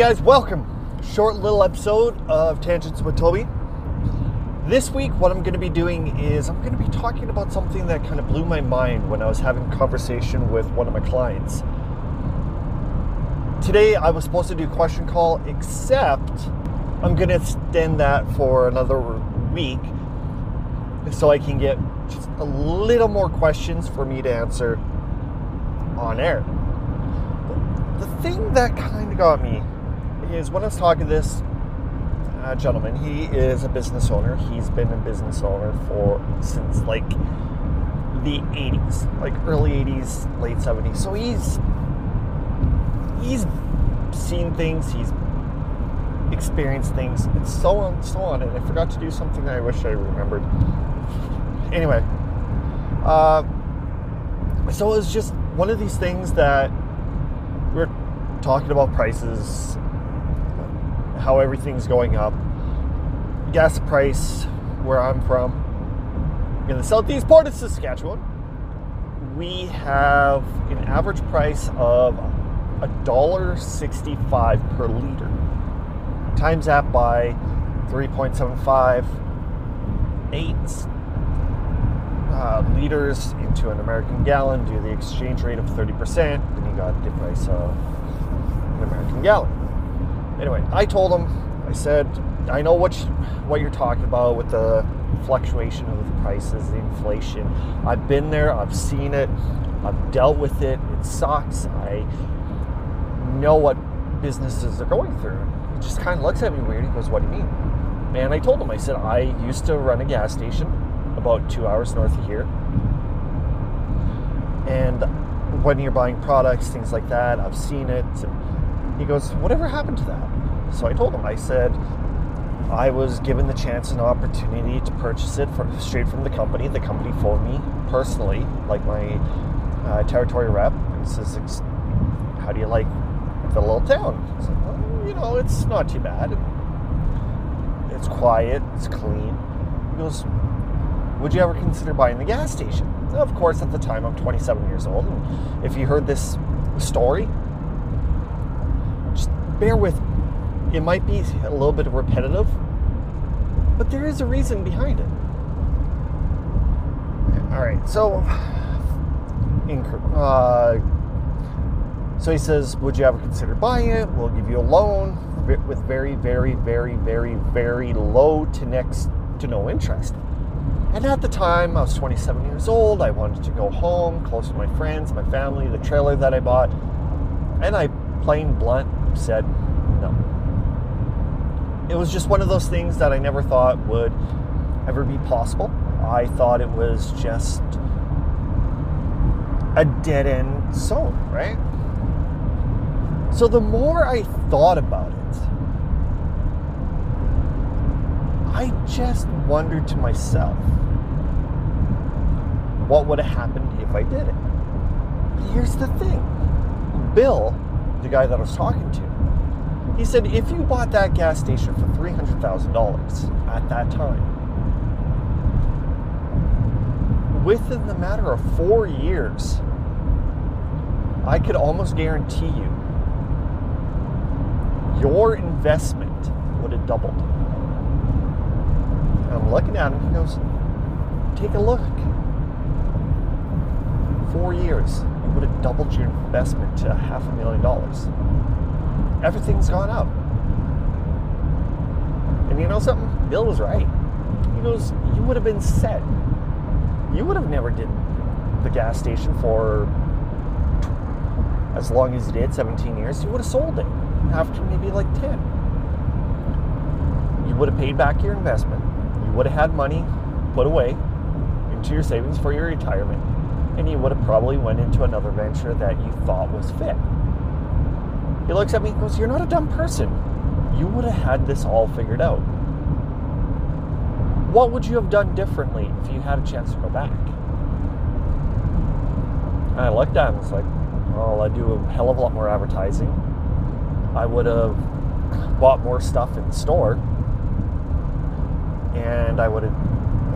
Guys, welcome. Short little episode of Tangents with Toby. This week, what I'm going to be doing is I'm going to be talking about something that kind of blew my mind when I was having conversation with one of my clients. Today, I was supposed to do a question call, except I'm going to extend that for another week so I can get just a little more questions for me to answer on air. The thing that kind of got me is when I was talking to this uh, gentleman, he is a business owner. He's been a business owner for since like the 80s, like early 80s, late 70s. So he's he's seen things, he's experienced things, and so on and so on. And I forgot to do something that I wish I remembered. Anyway, uh, so it was just one of these things that we're talking about prices how everything's going up. Gas price where I'm from in the southeast part of Saskatchewan, we have an average price of $1.65 per liter. Times that by 3.75 eight uh, liters into an American gallon, do the exchange rate of 30%, then you got the price of an American gallon anyway, I told him, I said, I know what you, what you're talking about with the fluctuation of the prices, the inflation. I've been there, I've seen it, I've dealt with it. It sucks. I know what businesses are going through. He just kind of looks at me weird. He goes, "What do you mean?" And I told him, I said, I used to run a gas station about two hours north of here, and when you're buying products, things like that, I've seen it. And he goes, Whatever happened to that? So I told him, I said, I was given the chance and opportunity to purchase it for, straight from the company. The company phoned me personally, like my uh, territory rep, and says, How do you like the little town? I said, well, you know, it's not too bad. It's quiet, it's clean. He goes, Would you ever consider buying the gas station? Of course, at the time, I'm 27 years old. And if you heard this story, just bear with me it might be a little bit repetitive, but there is a reason behind it. All right, so uh, so he says, "Would you ever consider buying it? We'll give you a loan with very, very, very, very, very low to next to no interest." And at the time, I was 27 years old. I wanted to go home, close to my friends, my family, the trailer that I bought, and I plain blunt said no it was just one of those things that I never thought would ever be possible. I thought it was just a dead end zone, right? So the more I thought about it, I just wondered to myself, what would have happened if I did it? Here's the thing Bill, the guy that I was talking to, he said, if you bought that gas station for $300,000 at that time, within the matter of four years, I could almost guarantee you your investment would have doubled. And I'm looking at him, he goes, Take a look. Four years, you would have doubled your investment to half a million dollars everything's gone up. And you know something? Bill was right. He goes, you would have been set. You would have never did the gas station for as long as you did, 17 years. You would have sold it after maybe like 10. You would have paid back your investment. You would have had money put away into your savings for your retirement. And you would have probably went into another venture that you thought was fit. He looks at me and goes, You're not a dumb person. You would have had this all figured out. What would you have done differently if you had a chance to go back? And I looked at him and was like, Well, I'd do a hell of a lot more advertising. I would have bought more stuff in the store. And I would have,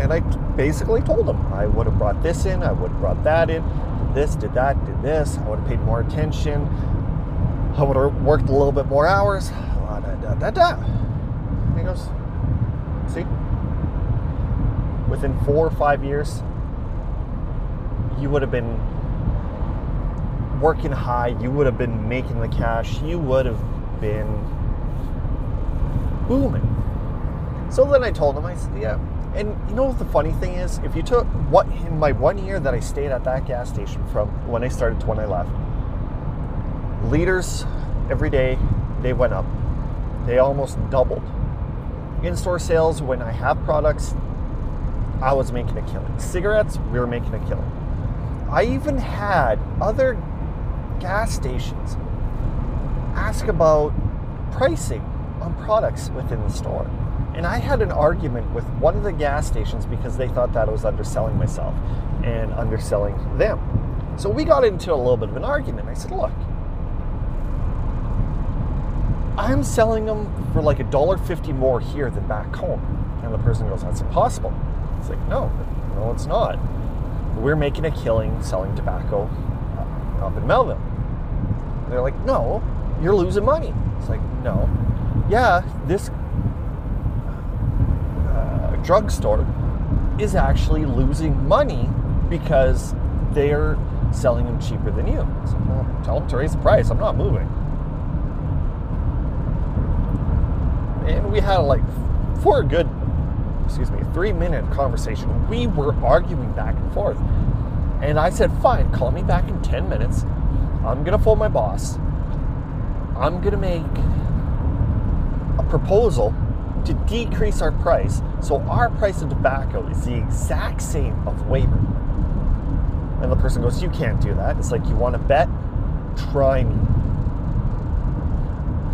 and I basically told him I would have brought this in, I would have brought that in, did this, did that, did this. I would have paid more attention I would have worked a little bit more hours. Da, da, da, da. He goes, see, within four or five years, you would have been working high, you would have been making the cash, you would have been booming. So then I told him, I said, yeah. And you know what the funny thing is? If you took what in my one year that I stayed at that gas station from when I started to when I left, liters every day they went up. They almost doubled. In-store sales when I have products, I was making a killing. Cigarettes, we were making a killing. I even had other gas stations ask about pricing on products within the store. And I had an argument with one of the gas stations because they thought that I was underselling myself and underselling them. So we got into a little bit of an argument. I said, look, I'm selling them for like a dollar fifty more here than back home. And the person goes, That's impossible. It's like, no, no, it's not. We're making a killing selling tobacco up in Melville. They're like, no, you're losing money. It's like, no. Yeah, this uh, drugstore is actually losing money because they're selling them cheaper than you. So, well, tell them to raise the price. I'm not moving. And we had like for a good, excuse me, three minute conversation. We were arguing back and forth. And I said, fine, call me back in 10 minutes. I'm going to phone my boss. I'm going to make a proposal to decrease our price so our price of tobacco is the exact same of Weyburn. And the person goes, You can't do that. It's like, You want to bet? Try me.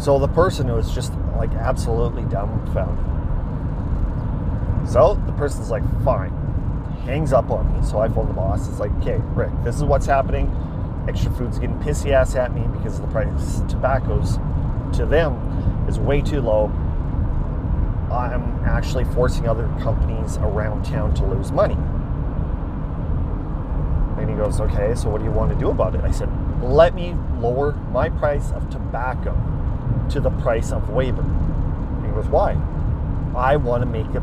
So the person was just like absolutely dumbfounded. So the person's like, Fine. Hangs up on me. So I phone the boss. It's like, Okay, Rick, this is what's happening. Extra Food's getting pissy ass at me because the price of tobacco's to them is way too low. I'm actually forcing other companies around town to lose money. And he goes, Okay, so what do you want to do about it? I said, Let me lower my price of tobacco to the price of Weyburn. And he goes, Why? I want to make a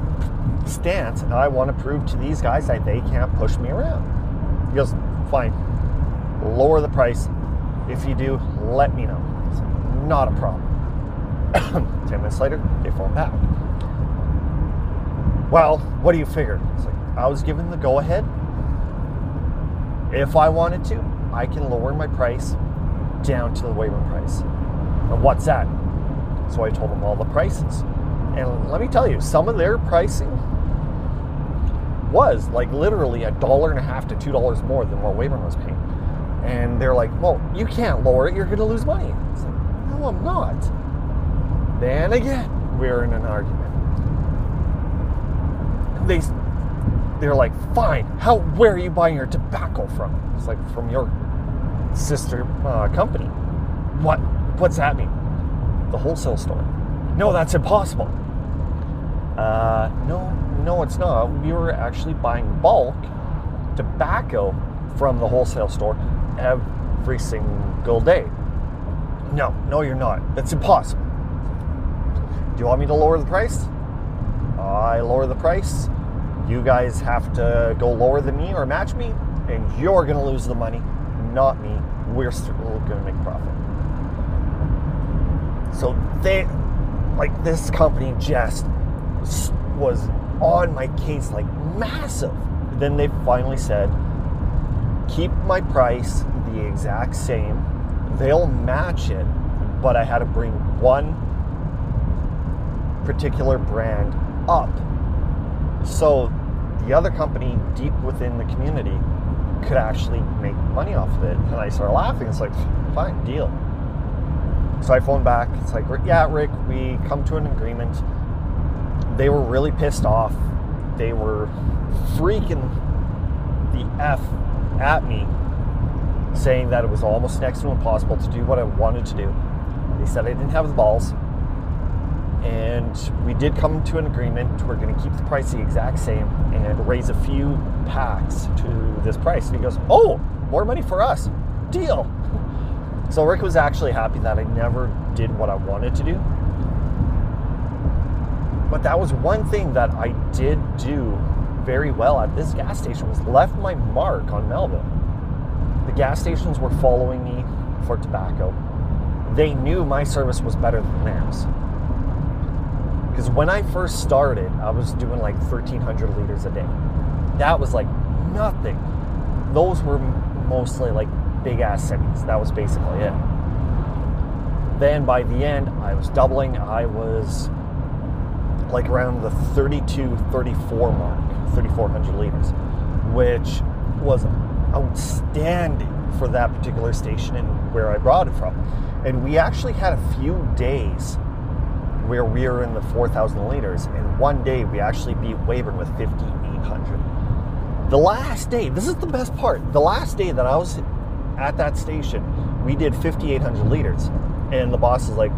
stance and I want to prove to these guys that they can't push me around. He goes, Fine, lower the price. If you do, let me know. I said, Not a problem. 10 minutes later, they phone back. Well, what do you figure? It's like, I was given the go ahead. If I wanted to, I can lower my price down to the Weyburn price. And what's that? So I told them all the prices. And let me tell you, some of their pricing was like literally a dollar and a half to two dollars more than what Weyburn was paying. And they're like, well, you can't lower it, you're gonna lose money. It's like, no, I'm not. Then again, we're in an argument. They they're like, fine. How? Where are you buying your tobacco from? It's like from your sister uh, company. What? What's that mean? The wholesale store. No, that's impossible. Uh, no, no, it's not. We were actually buying bulk tobacco from the wholesale store every single day. No, no, you're not. That's impossible. Do you want me to lower the price? I lower the price. You guys have to go lower than me or match me, and you're going to lose the money, not me. We're still going to make profit. So they, like this company, just was on my case like massive. Then they finally said, keep my price the exact same. They'll match it, but I had to bring one particular brand up. So the other company deep within the community could actually make money off of it. And I started laughing. It's like, fine, deal. So I phoned back. It's like, yeah, Rick, we come to an agreement. They were really pissed off. They were freaking the F at me, saying that it was almost next to impossible to do what I wanted to do. They said I didn't have the balls. And we did come to an agreement. We're going to keep the price the exact same and raise a few packs to this price. And he goes, Oh, more money for us. Deal. So Rick was actually happy that I never did what I wanted to do. But that was one thing that I did do very well at this gas station was left my mark on Melville. The gas stations were following me for tobacco. They knew my service was better than theirs. Because when I first started, I was doing like 1,300 liters a day. That was like nothing. Those were mostly like big ass cities. That was basically it. Then by the end, I was doubling. I was like around the 32, 34 mark, 3,400 liters, which was outstanding for that particular station and where I brought it from. And we actually had a few days where we were in the 4,000 liters, and one day we actually beat Weyburn with 5,800. The last day, this is the best part. The last day that I was at that station, we did 5,800 liters, and the boss is like,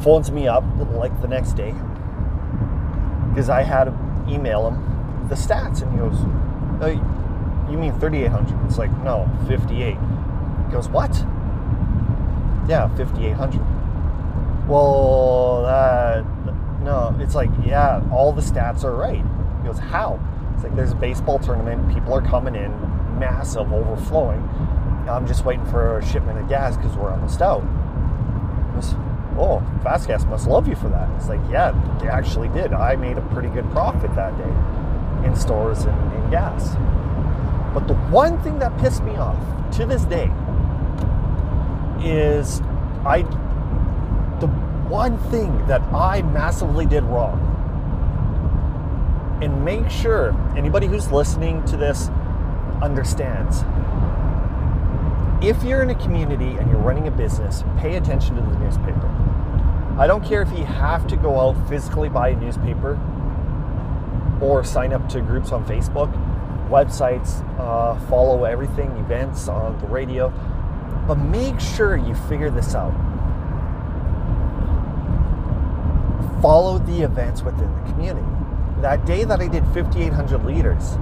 phones me up like the next day because I had to email him the stats, and he goes, oh, "You mean 3,800?" It's like, no, 58. He goes, "What?" Yeah, 5,800. Well, that no, it's like, yeah, all the stats are right. He goes, "How?" It's like there's a baseball tournament, people are coming in, massive, overflowing. I'm just waiting for a shipment of gas because we're almost out. Goes, oh, Fas Gas must love you for that. It's like, yeah, they actually did. I made a pretty good profit that day in stores and in gas. But the one thing that pissed me off to this day is I, the one thing that I massively did wrong. And make sure anybody who's listening to this understands if you're in a community and you're running a business, pay attention to the newspaper. I don't care if you have to go out physically buy a newspaper or sign up to groups on Facebook, websites, uh, follow everything, events on the radio, but make sure you figure this out. Follow the events within the community. That day that I did 5,800 liters,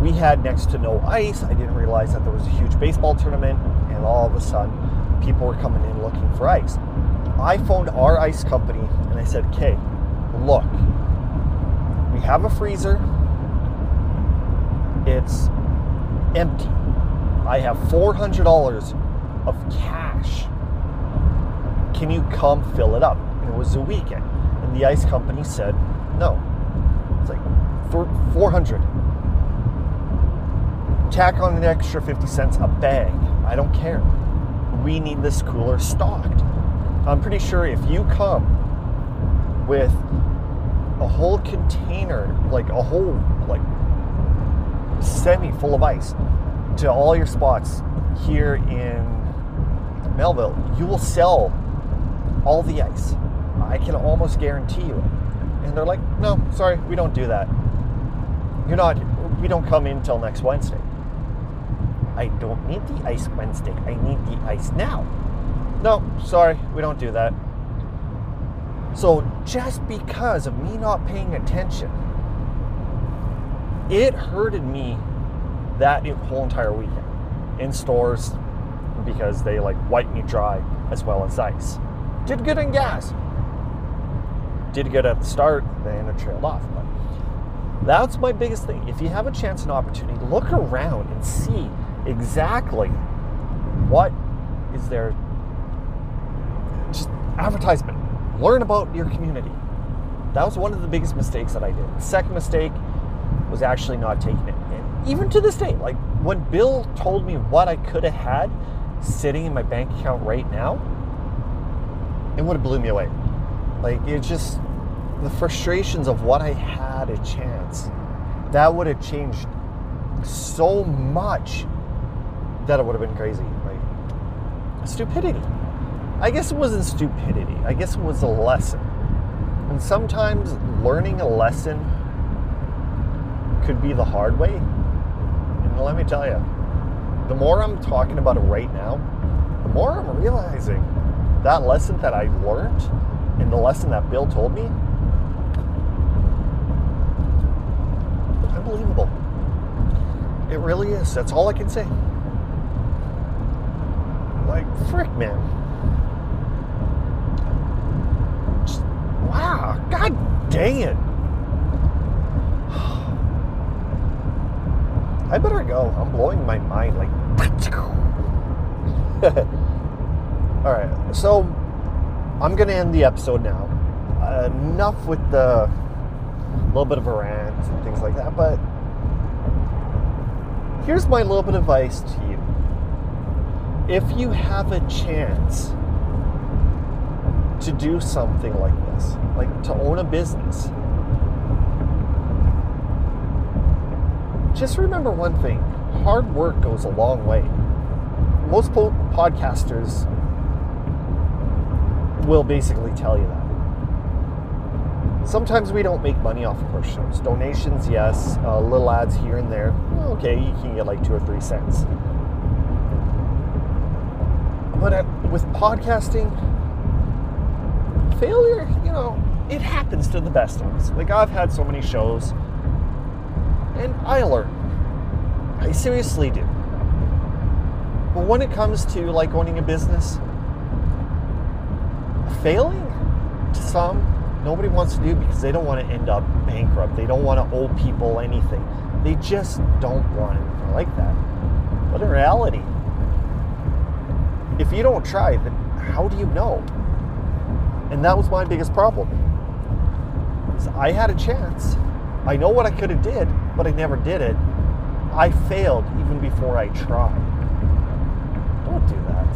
we had next to no ice. I didn't realize that there was a huge baseball tournament, and all of a sudden, people were coming in looking for ice. I phoned our ice company and I said, okay, look, we have a freezer, it's empty. I have $400 of cash. Can you come fill it up? And it was a weekend. And the ice company said, no. It's like, for 400 tack on an extra 50 cents a bag. I don't care. We need this cooler stocked. I'm pretty sure if you come with a whole container, like a whole like semi full of ice to all your spots here in Melville, you will sell all the ice. I can almost guarantee you. And they're like, no, sorry, we don't do that. You're not, we don't come in till next Wednesday. I don't need the ice Wednesday. I need the ice now. No, sorry, we don't do that. So just because of me not paying attention, it hurted me that whole entire weekend in stores because they like wiped me dry as well as ice. Did good in gas. Did good at the start, then it trailed off. But that's my biggest thing. If you have a chance and opportunity, look around and see exactly what is there. Just advertisement. Learn about your community. That was one of the biggest mistakes that I did. The second mistake was actually not taking it. And even to this day, like when Bill told me what I could have had sitting in my bank account right now, it would have blew me away. Like it just the frustrations of what I had a chance. That would have changed so much that would have been crazy. Like stupidity. I guess it wasn't stupidity. I guess it was a lesson. And sometimes learning a lesson could be the hard way. And let me tell you, the more I'm talking about it right now, the more I'm realizing that lesson that I learned and the lesson that Bill told me, unbelievable. It really is. That's all I can say. Like, frick, man. Just, wow, god dang it. I better go. I'm blowing my mind like. All right, so I'm gonna end the episode now. Uh, enough with the little bit of a rant and things like that, but here's my little bit of advice to you. If you have a chance to do something like this, like to own a business, just remember one thing hard work goes a long way. Most po- podcasters will basically tell you that. Sometimes we don't make money off of our shows. Donations, yes. Uh, little ads here and there. Okay, you can get like two or three cents. But at, with podcasting, failure, you know, it happens to the best of us. Like I've had so many shows, and I learn. I seriously do. But when it comes to like owning a business, failing to some nobody wants to do because they don't want to end up bankrupt. They don't want to owe people anything. They just don't want anything like that. But in reality, if you don't try, then how do you know? And that was my biggest problem. So I had a chance. I know what I could have did, but I never did it. I failed even before I tried. Don't do that.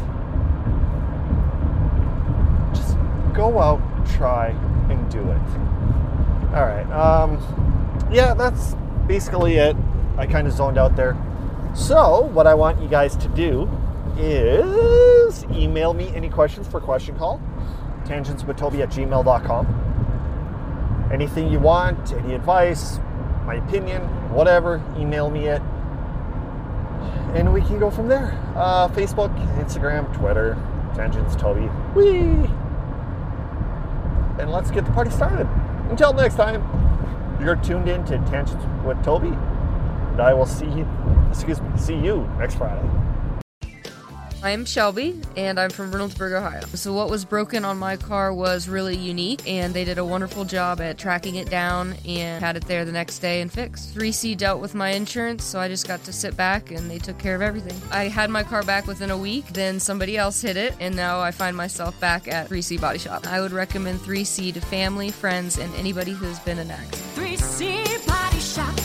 Just go out, try, and do it. All right. Um, yeah, that's basically it. I kind of zoned out there. So, what I want you guys to do is email me any questions for question call tangentswithtoby at gmail.com. Anything you want, any advice, my opinion, whatever, email me it. And we can go from there. Uh, Facebook, Instagram, Twitter, Tangents Toby. Whee! and let's get the party started. Until next time, you're tuned in to Tangents with Toby, and I will see you, excuse me, see you next Friday. I'm Shelby, and I'm from Reynoldsburg, Ohio. So, what was broken on my car was really unique, and they did a wonderful job at tracking it down and had it there the next day and fixed. 3C dealt with my insurance, so I just got to sit back and they took care of everything. I had my car back within a week, then somebody else hit it, and now I find myself back at 3C Body Shop. I would recommend 3C to family, friends, and anybody who's been an accident. 3C Body Shop.